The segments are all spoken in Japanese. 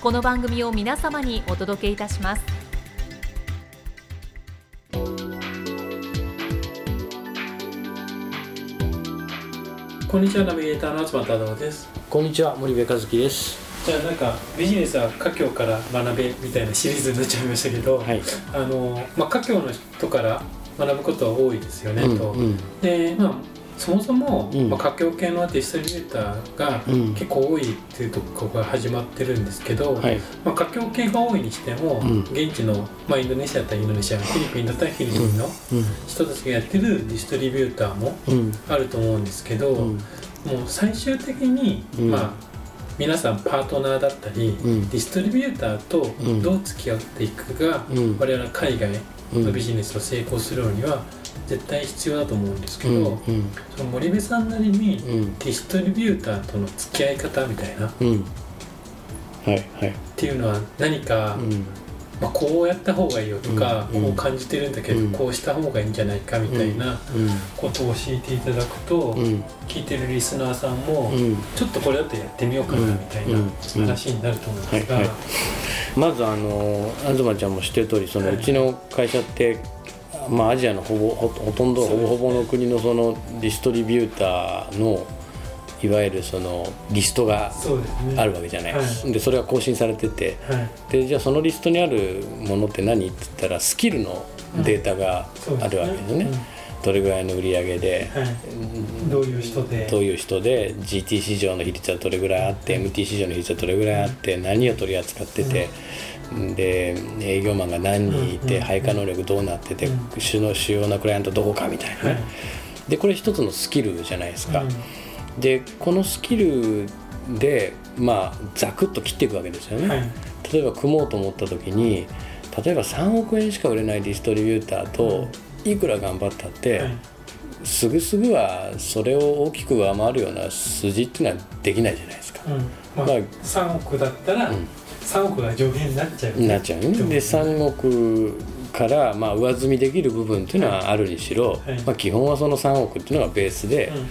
この番組を皆様にお届けいたします。こんにちはナビゲーターの東太郎です。こんにちは森部和樹です。じゃあなんかビジネスは家境から学べみたいなシリーズになっちゃいましたけど、はい。あのまあ、家境の人から学ぶことは多いですよね、と。うんうん。でまあそもそも、うん。まあ、家境系のディストリビューターがうん。結構多いっていうところが始まってるんですけど、はい。まあ、系が多いにしても、うん。現地の、まあ、インドネシアだったらインドネシアフィリピンだったらフィリピンの人たちがやってるディストリビューターもうん。うんあると思うんですけど、うん。もう最終的に、うん。まあ皆さんパートナーだったり、うん。ディストリビューターとん。どう付き合っていくかが、うん。我々は海外うん。のビジネスを成功するのには絶対必要だと思うんですけど、うんうん。その森部さんなりにうんディストリビューターとの付き合い方みたいなっうん。はいはい。ていうのは何か、うん。まあ、こうやった方がいいよとか、うんこう感じてるんだけど、うん。こうした方がいいんじゃないかみたいなことを教えていただくと、聞いてるリスナーさんも、うん。ちょっとこれだとやってみようかなみたいなうん。話になると思うんですが、はいはい。まずあの東ちゃんも知ってる通りそのはい。うちの会社ってまあアジアのほぼほほとんどほぼほぼの国のそのディストリビューターのいわゆるそのリストがあるわけじゃない、はい。でそれが更新されてて。はい。でじゃあそのリストにあるものって何って言ったらスキルのデータがあるわけですね,、どれぐらいの売り上げで、うん。はい、どういう人で。どういう人で GT 市場の比率はどれぐらいあって MT 市場の比率はどれぐらいあって何を取り扱ってて、で営業マンが何人いて、うん配下能力どうなってて、うん。主の主要なクライアントどこかみたいなね、はい。でこれ一つのスキルじゃないですか、うん。でこのスキルでまあザクッと切っていくわけですよね、はい。例えば組もうと思った時に例えば3億円しか売れないディストリビューターといくら頑張ったって、はい。すぐすぐはそれを大きく上回るような数字っていうのはできないじゃないですか。うん。まあまあ3億だったら、うん3億が上限になっちゃう。なっちゃう。ね。で3億からまあ上積みできる部分っていうのはあるにしろ、はい。まあ、基本はその3億っていうのがベースで、うんうん。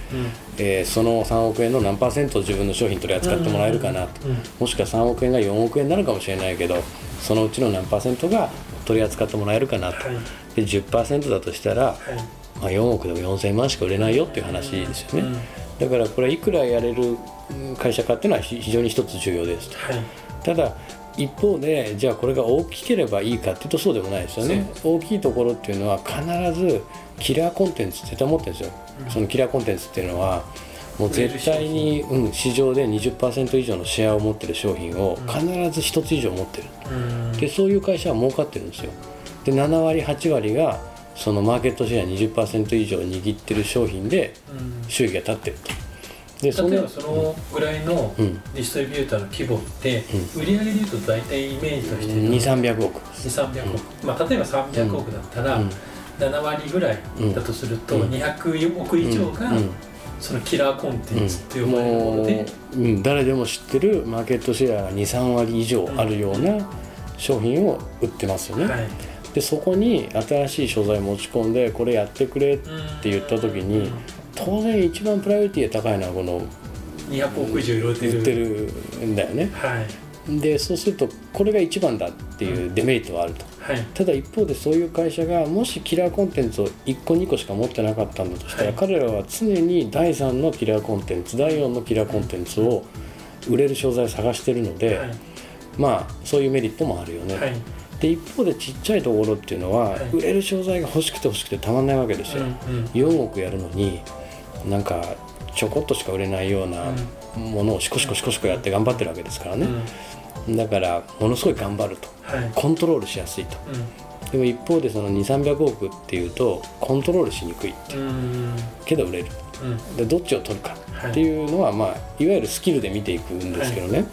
えーその3億円の何パーセントを自分の商品取り扱ってもらえるかなと、うんうんもしくは3億円が4億円になるかもしれないけどそのうちの何パーセントが取り扱ってもらえるかなと、はい。で10%だとしたら、はい。まあ、4億でも4000万しか売れないよっていう話ですよね、うん。だからこれいくらやれるうん会社かっていうのはひ非常に一つ重要ですはいただ一方でじゃあこれが大きければいいかっていうとそうでもないですよね。大きいところっていうのは必ずキラーコンテンツ絶対持ってるんですよ、そのキラーコンテンツっていうのはもう絶対に、うん、市場で20%以上のシェアを持ってる商品を必ず一つ以上持ってる、うん。でそういう会社は儲かってるんですよ。で7割8割がそのマーケットシェア20%以上握ってる商品でうん。収益が立ってるとで例えばそのぐらいのうん。ディストリビューターの規模って、売上でいうと大体イメージとして2300億。2300億、まあ、例えば300億だったら、うん。7割ぐらいだとすると、うん。200億以上が、うん。そのキラーコンテンツってうん呼ばれるもので、もう、うん、誰でも知ってるマーケットシェアが23割以上あるような商品を売ってますよね、はい。でそこに新しい商材を持ち込んでこれやってくれって言った時に当然一番プライオリティが高いのはこの200億以上売ってる。んだよね。はい。でそうするとこれが一番だっていうデメリットはあると。はい。ただ一方でそういう会社がもしキラーコンテンツを1個2個しか持ってなかったんだとしたら、はい。彼らは常に第3のキラーコンテンツ第4のキラーコンテンツを売れる商材を探してるので、はい。まあそういうメリットもあるよね、はい。で一方でちっちゃいところっていうのは、はい。売れる商材が欲しくて欲しくてたまんないわけですよ、うんうん。4億やるのになんかちょこっとしか売れないようなものをシコシコシコシコやって頑張ってるわけですからね、うん。だからものすごい頑張ると。はい。コントロールしやすいと。うでも一方でその2300億っていうとコントロールしにくいんう。ん。けど売れる。うん。でどっちを取るかはい。っていうのは、まあ、いわゆるスキルで見ていくんですけどね、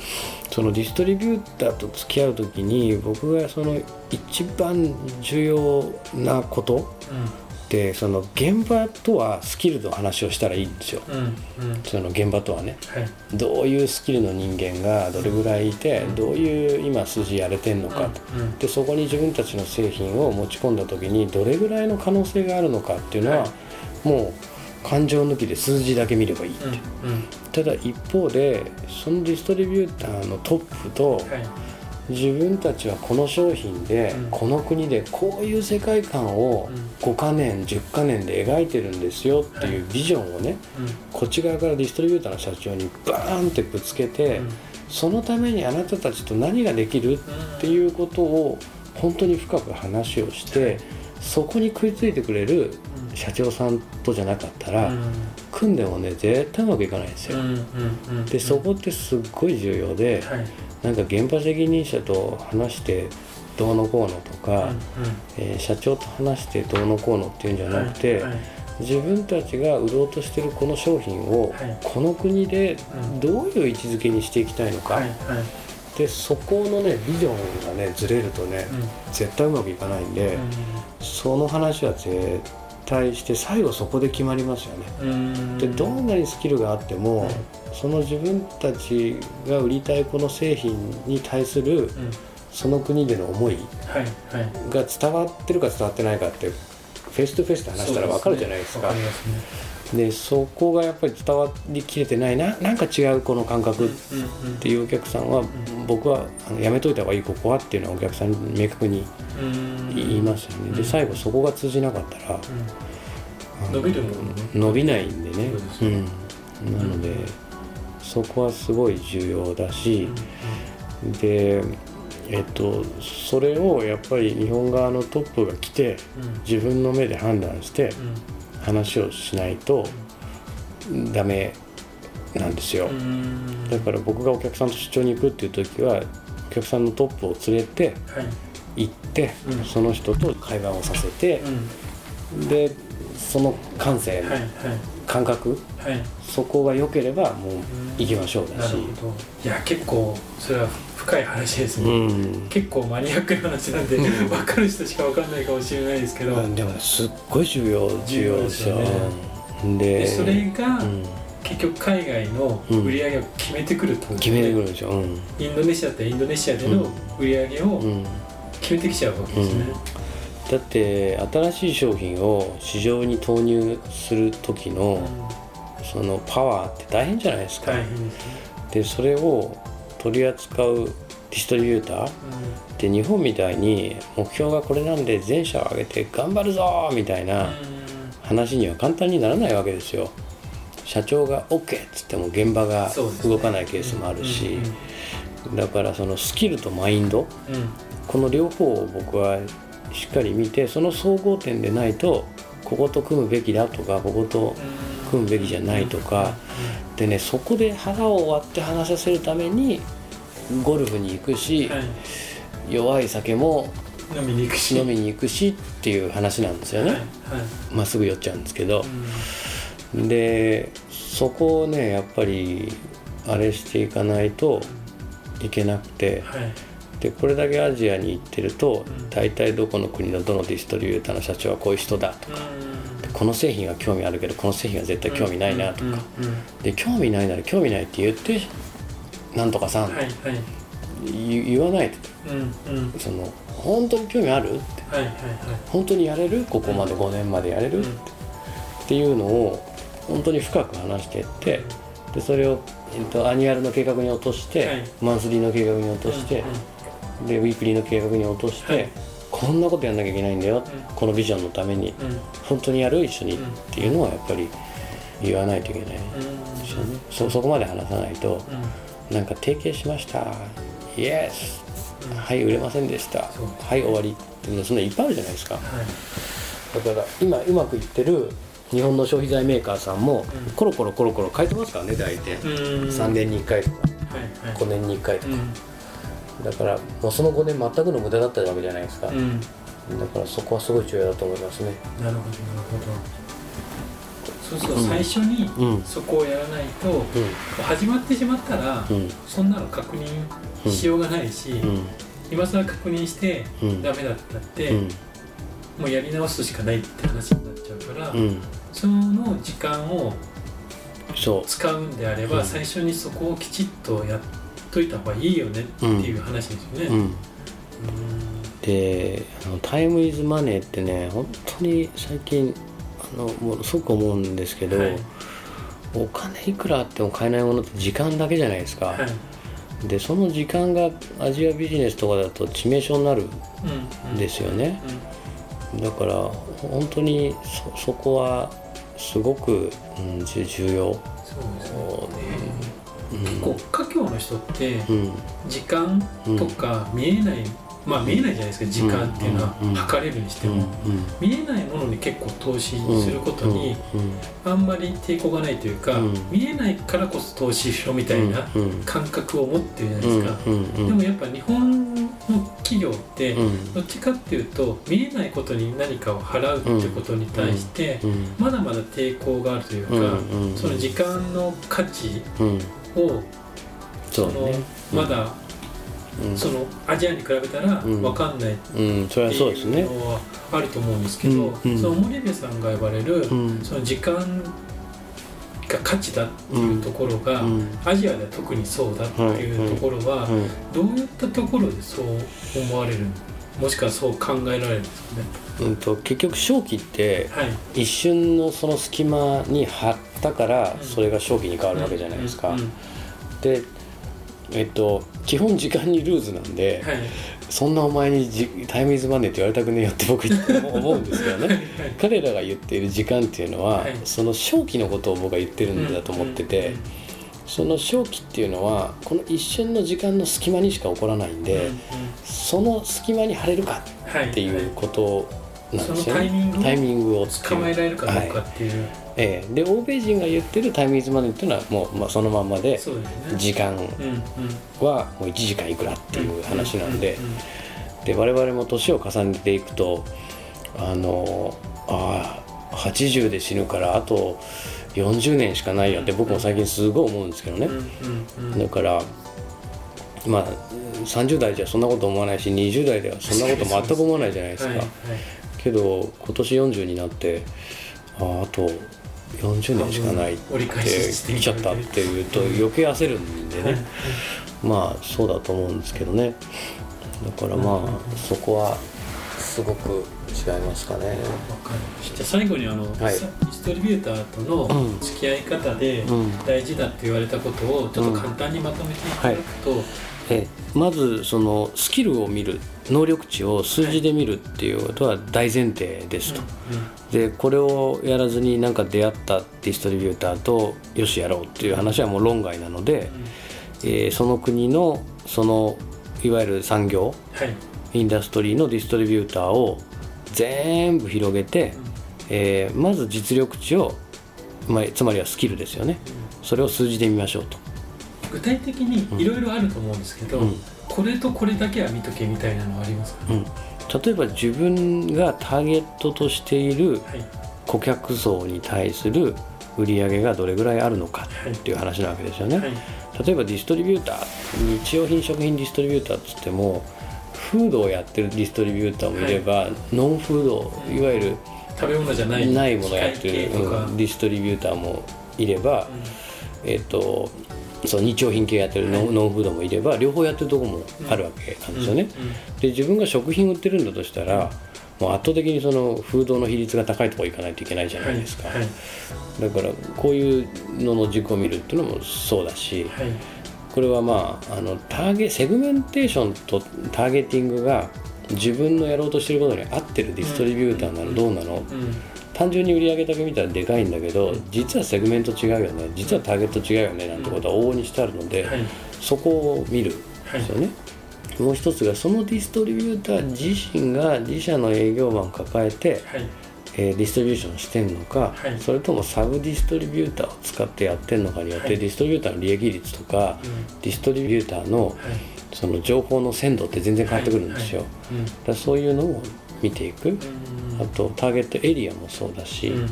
そのディストリビューターと付き合う時に僕がその一番重要なことってその現場とはスキルの話をしたらいいんですよ。うんうん。うんその現場とはね。はい。どういうスキルの人間がどれぐらいいてうん。どういう今筋やれてんのか。とうん。でそこに自分たちの製品を持ち込んだ時にどれぐらいの可能性があるのかっていうのは、はい。もう感情抜きで数字だけ見ればいいって、ただ一方でそのディストリビューターのトップとはい自分たちはこの商品でうん。この国でこういう世界観をうん。5か年10か年で描いてるんですよっていうビジョンをねうん。こっち側からディストリビューターの社長にバーンってぶつけてうん。そのためにあなたたちと何ができるっていうことを本当に深く話をしてそこに食いついてくれる社長さんとじゃなかったら組ん。でもね絶対うまくいかないんですよ。でそこってすっごい重要ではいなんか現場責任者と話してどうのこうのとか、えー社長と話してどうのこうのっていうんじゃなくて、はいはい自分たちが売ろうとしてるこの商品をはい。この国でうん。どういう位置づけにしていきたいのか、でそこのねビジョンがねずれるとね、絶対うまくいかないんで、その話は絶対して最後そこで決まりますよね。でどんなにスキルがあっても、うん。その自分たちが売りたいこの製品に対するうん。その国での思いが伝わってるか伝わってないかって face to face で話したら分かるじゃないですかでそこがやっぱり伝わりきれてないな。なんか違うこの感覚っうんうんていうお客さんは、僕はあのやめといた方がいいここはっていうのはお客さんに明確にうん。言いますよね、で最後そこが通じなかったら、あの伸びるもんね。伸びないんでね。うん、なので、そこはすごい重要だし、でえっとそれをやっぱり日本側のトップが来て自分の目で判断して話をしないとダメなんですよ、だから僕がお客さんと出張に行くっていう時はお客さんのトップを連れてはい。行って、うん。その人と会話をさせてう、ん。でその感性、はいはい感覚？はい。そこが良ければもう行きましょうだし。なる、ほど。いや結構それは深い話ですね、うん。結構マニアックな話なんで分かる人しか分かんないかもしれないですけど、でもすっごい重要重要ですよ。重要でそれがうん。結局海外の売り上げを決めてくると、決めてくるんですよ、うん。インドネシアだったらインドネシアでの売り上げをうん。決めてきちゃうわけですね、だって新しい商品を市場に投入する時のそのパワーって大変じゃないですか、でそれを取り扱うディストリビューターで日本みたいに目標がこれなんで全社を挙げて頑張るぞみたいな話には簡単にならないわけですよ。社長が OK っつっても現場が動かないケースもあるし、だからそのスキルとマインドうんうん。この両方を僕はしっかり見てその総合点でないとここと組むべきだとかここと組むべきじゃないとかでねそこで腹を割って話させるためにゴルフに行くし、はい。弱い酒も飲みに行くし。飲みに行くしっていう話なんですよね、はい。はい。まっすぐ酔っちゃうんですけど。う、ん。でそこをねやっぱりあれしていかないといけなくて。はいでこれだけアジアに行ってるとん。大体どこの国のどのディストリビューターの社長はこういう人だとか。でこの製品は興味あるけどこの製品は絶対興味ないなとか。うんうんで興味ないなら興味ないって言ってなんとかさんはいはい。言言わないと。うんうん。その本当に興味ある？ってはいはいはい。本当にやれる？ここまで5年までやれる、うん。っていうのを本当に深く話していってでそれを、えっと、 annual の計画に落として、はい。 monthly の計画に落として、で weekly の計画に落として、はい。こんなことやんなきゃいけないんだよ、ん。このビジョンのためにうん。うん本当にやる一緒に、うんっていうのはやっぱり言わないといけないうん。ですよね、そそこまで話さないとうん。なんか提携しました。イエス。はい売れませんでした。はい終わり。ってそんなのいっぱいあるじゃないですか。はい。だから今うまくいってる日本の消費財メーカーさんもうん。コロコロコロコロ変えてますからね大体。うん。3年に1回とかはい。はい。5年に1回とか。うんだからもうその5年全くの無駄だったわけじゃないですか。だうん。からそこはすごい重要だと思いますね。なるほどなるほど。そうすると最初にうん。そこをやらないと、う始まってしまったら、んうん。そんなの確認しようがないし、うん。今更確認してうん。ダメだったって、うん。もうやり直すしかないって話になっちゃうから、うん。その時間を使うんであれば、うん。最初にそこをきちっとやっといた方がいいよねっていう話ですよね。うん。であのタイムイズマネーってね本当に最近あのもうすごく思うんですけど、はい。お金いくらあっても買えないものって時間だけじゃないですか、はい。でその時間がアジアビジネスとかだと致命傷になるうん。うん。ん。ですよね、だから本当にそそこはすごく、うん、重重要、そうですねうん結構家境の人ってうん。時間とか見えない、まあ見えないじゃないですか時間っていうのは。測れるにしてうん。も、見えないものに結構投資することにあんまり抵抗がないというか、うん。見えないからこそ投資しろみたいな感覚を持ってるじゃないですか、でもやっぱ日本の企業ってうん。どっちかっていうと見えないことに何かを払うってことに対してうん。まだまだ抵抗があるというか、その時間の価値うんをそうのねまだうん。そのアジアに比べたらうん。分かんないっていうのはあると思うんですけど、うん。うん。その森部さんが言われる、うん。その時間が価値だっていうところが、うん。アジアでは特にそうだっていうところは、うん。どういったところでそう思われるもしくはそう考えられるんですかね。うんと結局正気ってはい、一瞬のその隙間に貼ったからうん。それが正気に変わるわけじゃないですか、でえっと基本時間にルーズなんで、はい。そんなお前にじタイムイズマネーって言われたくねえよって僕 思うんですよね。彼らが言っている時間っていうのは、はい。その正気のことを僕は言ってるんだと思ってて、その正気っていうのはこの一瞬の時間の隙間にしか起こらないんで、その隙間に貼れるかっていうことなんですよね、そのタイミングをタイミングを捕まえられるかどうかはいっていう、ええ。で欧米人が言ってるタイムイズマネーっていうのはもう、まあ、そのまんまで。時間うんうんはもう1時間いくらっていう話なんで。うんうんで我々も年を重ねていくとあのああ80で死ぬからあと40年しかないよって僕も最近すごい思うんですけどね。だからまあ30代じゃそんなこと思わないし20代ではそんなこと全く思わないじゃないですか、はいはい。けど今年40になってあああと40年しかないって来ちゃったっていうと余計焦るんではいねまあそうだと思うんですけどね。だからまあそこはすごく違いますかね。わかりました。じゃあ最後にあの、はい。ディストリビューターとのうん。付き合い方でうん。大事だって言われたことをちょっと簡単にまとめていただくと、えまずそのスキルを見る能力値を数字で見るっていうことは大前提ですと、でこれをやらずになんか出会ったディストリビューターとよしやろうっていう話はもう論外なので、えーその国のそのいわゆる産業はいインダストリーのディストリビューターを全部広げて、えーまず実力値を、まあ、つまりはスキルですよね。それを数字で見ましょうと。具体的にいろいろあると思うんですけど、うん。これとこれだけは見とけみたいなのはありますか、うん、例えば自分がターゲットとしているはい。顧客層に対する売り上げがどれぐらいあるのかはい。っていう話なわけですよね、はい。例えばディストリビューター日用品食品ディストリビューターっつってもフードをやってるディストリビューターもいれば、ノンフードいわゆる食べ物じゃないないものをやってる、うんディストリビューターもいれば、えっ、とそう日用品系やってるノンノンフードもいれば両方やってるところもあるわけなんですよね、で自分が食品売ってるんだとしたらもう圧倒的にそのフードの比率が高いところ行かないといけないじゃないですか、はい。はい。だからこういうのの軸を見るっていうのもそうだしはいこれはまああのターゲセグメンテーションとターゲティングが自分のやろうとしてることに合ってるディストリビューターなのどうなの、うん。単純に売り上げだけ見たらでかいんだけど実はセグメント違うよね実はターゲット違うよねなんてことは往々にしてあるので、はい。そこを見るですよね、もう一つがそのディストリビューター自身が自社の営業マンを抱えて、はいえーディストリビューションしてんのか、はい。それともサブディストリビューターを使ってやってんのかによって、はい。ディストリビューターの利益率とか、うん。ディストリビューターのはい。その情報の鮮度って全然変わってくるんですよ、うん。だからそういうのを見ていく、うん。あとターゲットエリアもそうだし、うん。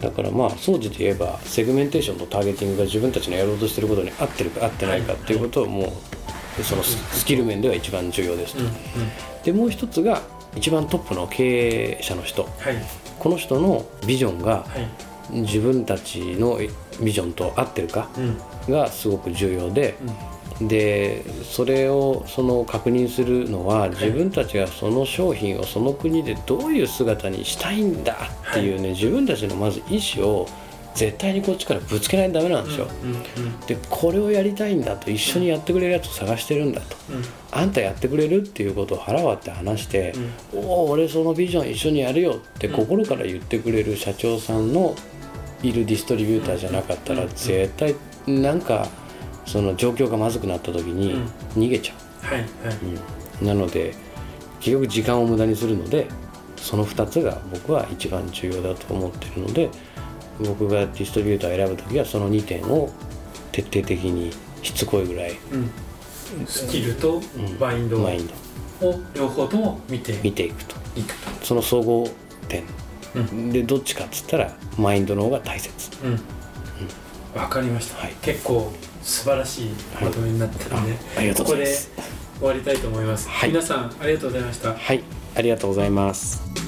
だからまあ総じて言えばセグメンテーションとターゲティングが自分たちのやろうとしてることに合ってるか合ってないかっていうことをもうそのススキル面では一番重要ですと、でもう一つが一番トップの経営者の人。はいこの人のビジョンがはい。自分たちのビジョンと合ってるかうん。がすごく重要で、でそれをその確認するのは自分たちがその商品をその国でどういう姿にしたいんだっていうね、自分たちのまず意思を絶対にこっちからぶつけないとダメなんですよ。でこれをやりたいんだと一緒にやってくれるやつを探してるんだと。うん。あんたやってくれるっていうことを腹割って話して、おお俺そのビジョン一緒にやるよってうん。心から言ってくれる社長さんのいるディストリビューターじゃなかったらうん。絶対なんかその状況がまずくなった時に逃げちゃはいはい、う、うん。なので結局時間を無駄にするのでその2つが僕は一番重要だと思ってるので僕がディストリビューターを選ぶ時はその2点を徹底的にしつこいぐらいうん、スキルとん。バインドを。両方とも見て。見ていくと。その総合点。と、うん。でどっちかっつったらマインドの方が大切。うん。わかりました、はい。結構素晴らしいまとめになってるんで、あありがとうございます。ここで終わりたいと思います、はい。皆さんありがとうございました。はい。ありがとうございます